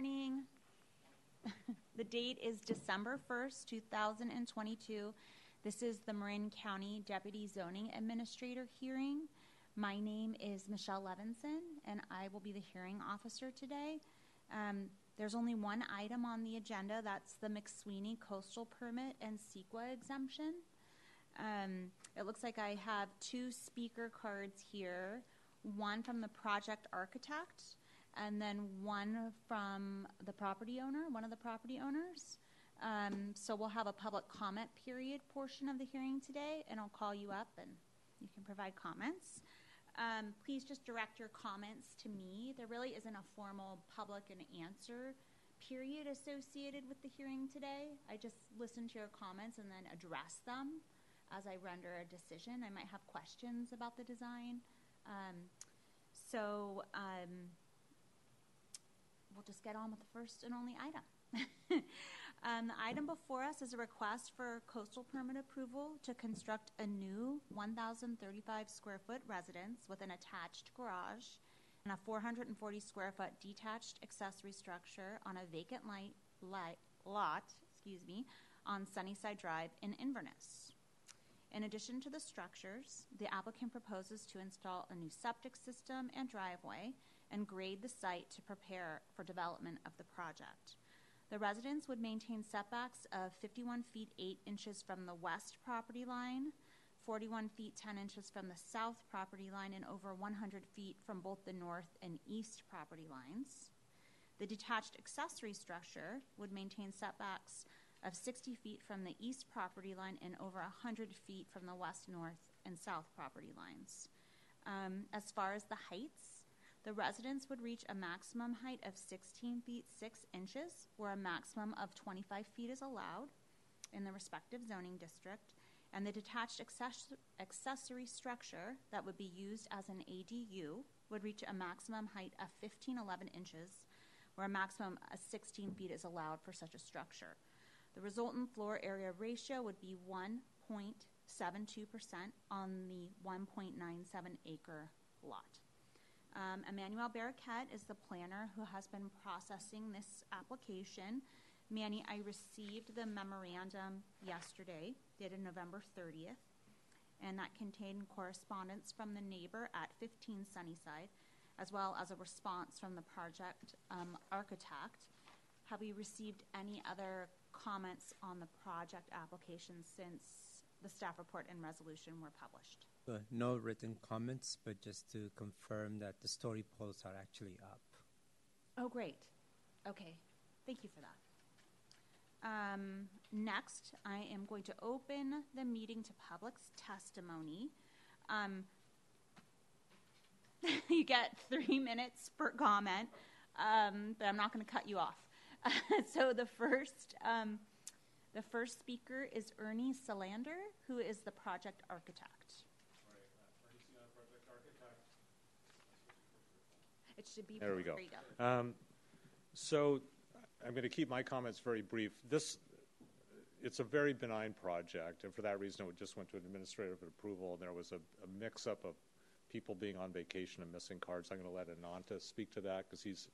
morning. the date is December 1st, 2022. This is the Marin County Deputy Zoning Administrator hearing. My name is Michelle Levinson, and I will be the hearing officer today. Um, there's only one item on the agenda that's the McSweeney Coastal Permit and CEQA exemption. Um, it looks like I have two speaker cards here one from the project architect, and then one from the property owner, one of the property owners. Um, so we'll have a public comment period portion of the hearing today, and I'll call you up and you can provide comments. Um, please just direct your comments to me. There really isn't a formal public and answer period associated with the hearing today. I just listen to your comments and then address them as I render a decision. I might have questions about the design. Um, so um, we'll just get on with the first and only item. um, the item before us is a request for coastal permit approval to construct a new 1,035 square foot residence with an attached garage and a 440 square foot detached accessory structure on a vacant light, light, lot, excuse me, on Sunnyside Drive in Inverness. In addition to the structures, the applicant proposes to install a new septic system and driveway and grade the site to prepare for development of the project. The residence would maintain setbacks of 51 feet 8 inches from the west property line, 41 feet 10 inches from the south property line, and over 100 feet from both the north and east property lines. The detached accessory structure would maintain setbacks of 60 feet from the east property line and over 100 feet from the west, north, and south property lines. Um, as far as the heights, the residence would reach a maximum height of 16 feet 6 inches, where a maximum of 25 feet is allowed in the respective zoning district, and the detached access- accessory structure that would be used as an ADU would reach a maximum height of 15 11 inches, where a maximum of 16 feet is allowed for such a structure. The resultant floor area ratio would be 1.72% on the 1.97 acre lot. Um, Emmanuel Barraquette is the planner who has been processing this application. Manny, I received the memorandum yesterday, dated November 30th, and that contained correspondence from the neighbor at 15 Sunnyside, as well as a response from the project um, architect. Have we received any other comments on the project application since the staff report and resolution were published? Uh, no written comments, but just to confirm that the story poles are actually up. Oh, great. Okay. Thank you for that. Um, next, I am going to open the meeting to public testimony. Um, you get three minutes per comment, um, but I'm not going to cut you off. so the first, um, the first speaker is Ernie Salander, who is the project architect. It should be. There we go. There you go. Um, so I'm going to keep my comments very brief. This, it's a very benign project, and for that reason, it just went to administrative approval, and there was a, a mix-up of people being on vacation and missing cards. I'm going to let Ananta speak to that because he's.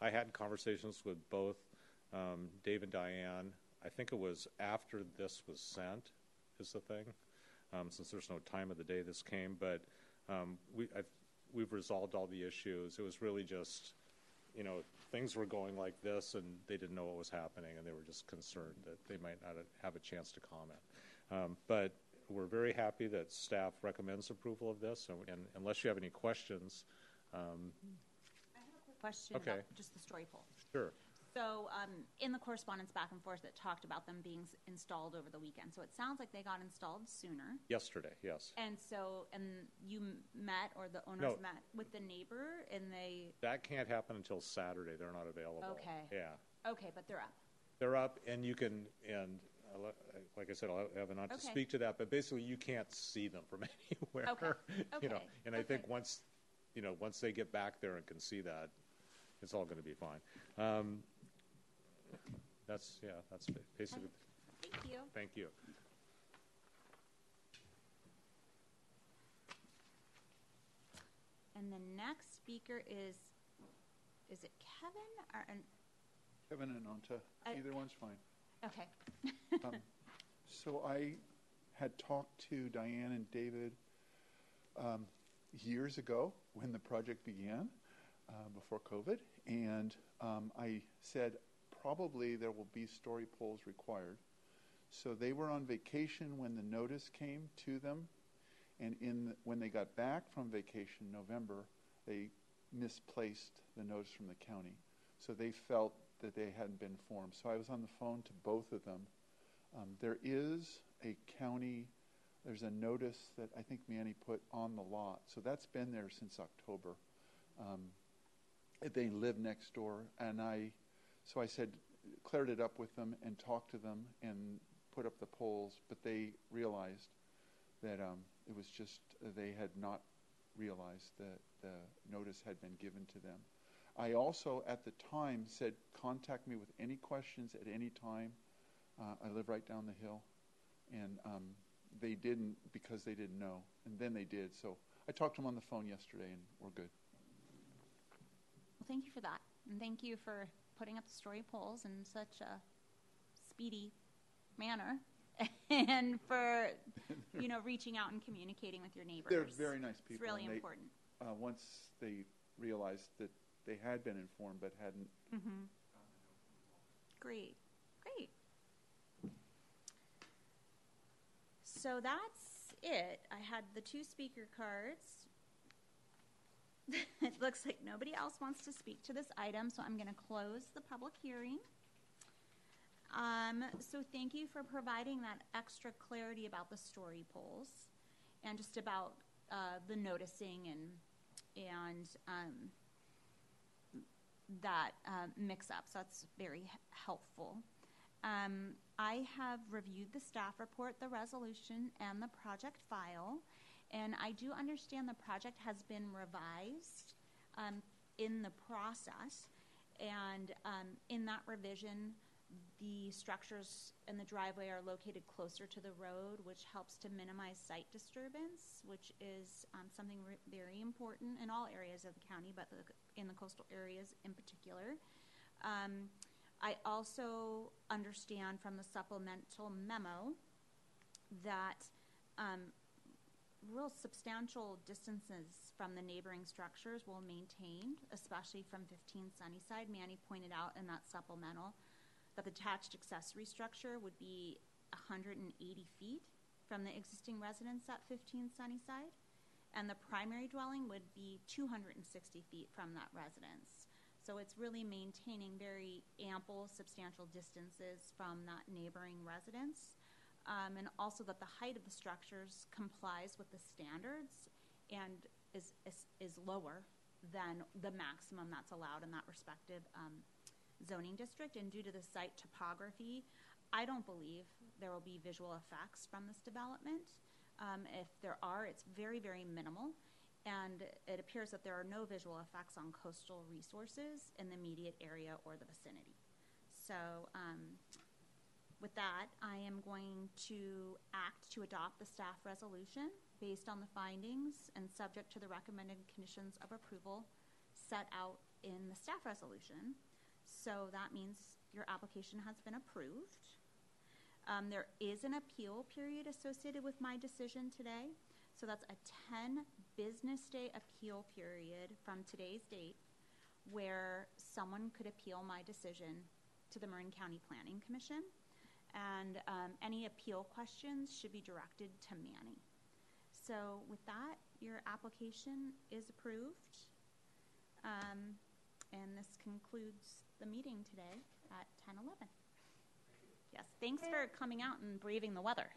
I had conversations with both um, Dave and Diane. I think it was after this was sent, is the thing, um, since there's no time of the day this came. But um, we, I've, we've resolved all the issues. It was really just, you know, things were going like this, and they didn't know what was happening, and they were just concerned that they might not have a chance to comment. Um, but we're very happy that staff recommends approval of this, and, and unless you have any questions, um, I have a quick question Okay. about just the story pole. sure. So, um, in the correspondence back and forth, it talked about them being s- installed over the weekend. So it sounds like they got installed sooner. Yesterday, yes. And so, and you m- met, or the owners No. met with the neighbor, and they, That can't happen until Saturday. They're not available. Okay. Yeah. okay, but they're up. They're up, and you can, and I'll like I said, I'll have Anant to Okay. speak to that, but basically you can't see them from anywhere. You know, Okay. and I think Okay. once, you know, once they get back there and can see that, it's all going to be fine. Um, That's, yeah, that's ba- basically, Thank you. thank you. And the next speaker is, is it Kevin or, and Kevin and Onta, I- either one's fine. Okay. Um, So I had talked to Diane and David um, years ago when the project began, uh, before COVID, and um, I said probably there will be story poles required. So they were on vacation when the notice came to them, and in when they got back from vacation, in November, they misplaced the notice from the county. So they felt that they hadn't been informed. So I was on the phone to both of them. Um, there is a county, there's a notice that I think Manny put on the lot. So that's been there since October. Um, they live next door, and I, so I said, cleared it up with them and talked to them and put up the poles, but they realized that um, it was just they had not realized that the notice had been given to them. I also, at the time, said, contact me with any questions at any time. Uh, I live right down the hill. And um, they didn't because they didn't know. And then they did. So I talked to them on the phone yesterday, and we're good. Well, thank you for that. And thank you for putting up the story poles in such a speedy manner and for, you know, reaching out and communicating with your neighbors. They're very nice It's people. really and they- important. Uh, once they realized that they had been informed but hadn't. Mm-hmm. Great, great. So that's it. I had the two speaker cards. it looks like nobody else wants to speak to this item, so I'm going to close the public hearing. Um, so thank you for providing that extra clarity about the story poles and just about uh, the noticing and and um, that um, mix-up. So that's very helpful. Um, I have reviewed the staff report, the resolution, and the project file, and I do understand the project has been revised um, in the process. And um, in that revision, the structures and the driveway are located closer to the road, which helps to minimize site disturbance, which is um, something re- very important in all areas of the county, but the, in the coastal areas in particular. Um, I also understand from the supplemental memo that um, real substantial distances from the neighboring structures will maintained, especially from 15 Sunnyside. Manny pointed out in that supplemental that the attached accessory structure would be 180 feet from the existing residence at 15 Sunnyside, and the primary dwelling would be 260 feet from that residence. So it's really maintaining very ample, substantial distances from that neighboring residence. Um, and also that the height of the structures complies with the standards and is, is, is lower than the maximum that's allowed in that respective um, zoning district. And due to the site topography, I don't believe there will be visual effects from this development. Um, if there are, it's very, very minimal. And it appears that there are no visual effects on coastal resources in the immediate area or the vicinity. So, um, with that, I am going to act to adopt the staff resolution based on the findings and subject to the recommended conditions of approval set out in the staff resolution. So that means your application has been approved. Um, there is an appeal period associated with my decision today. So that's a 10 business day appeal period from today's date where someone could appeal my decision to the Marin County Planning Commission. And um, any appeal questions should be directed to Manny. So with that, your application is approved. Um, and this concludes the meeting today at 10:11. Yes, thanks for coming out and braving the weather.